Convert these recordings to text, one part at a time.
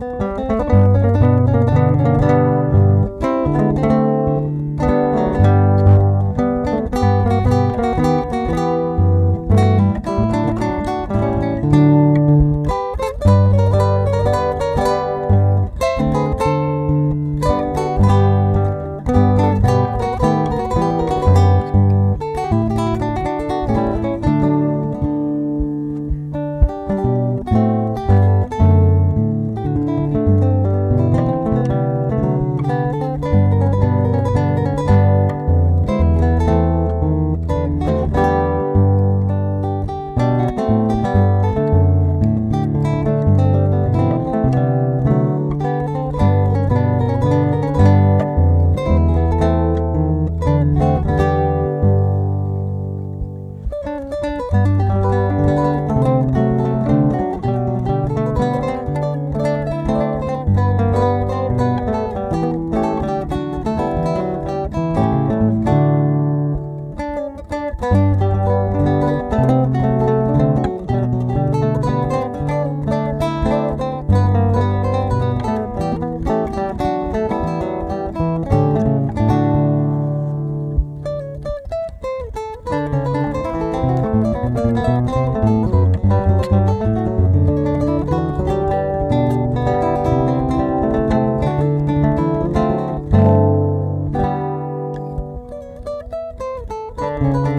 Música Thank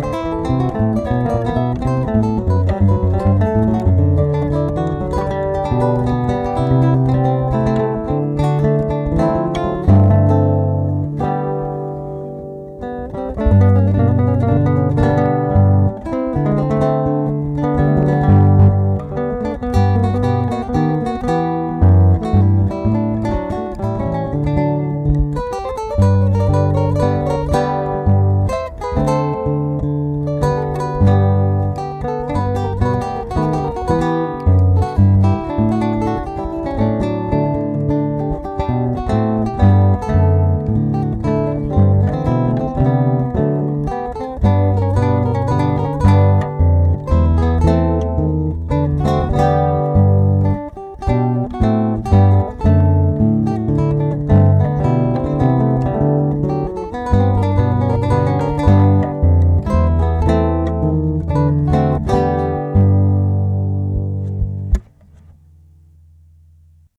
you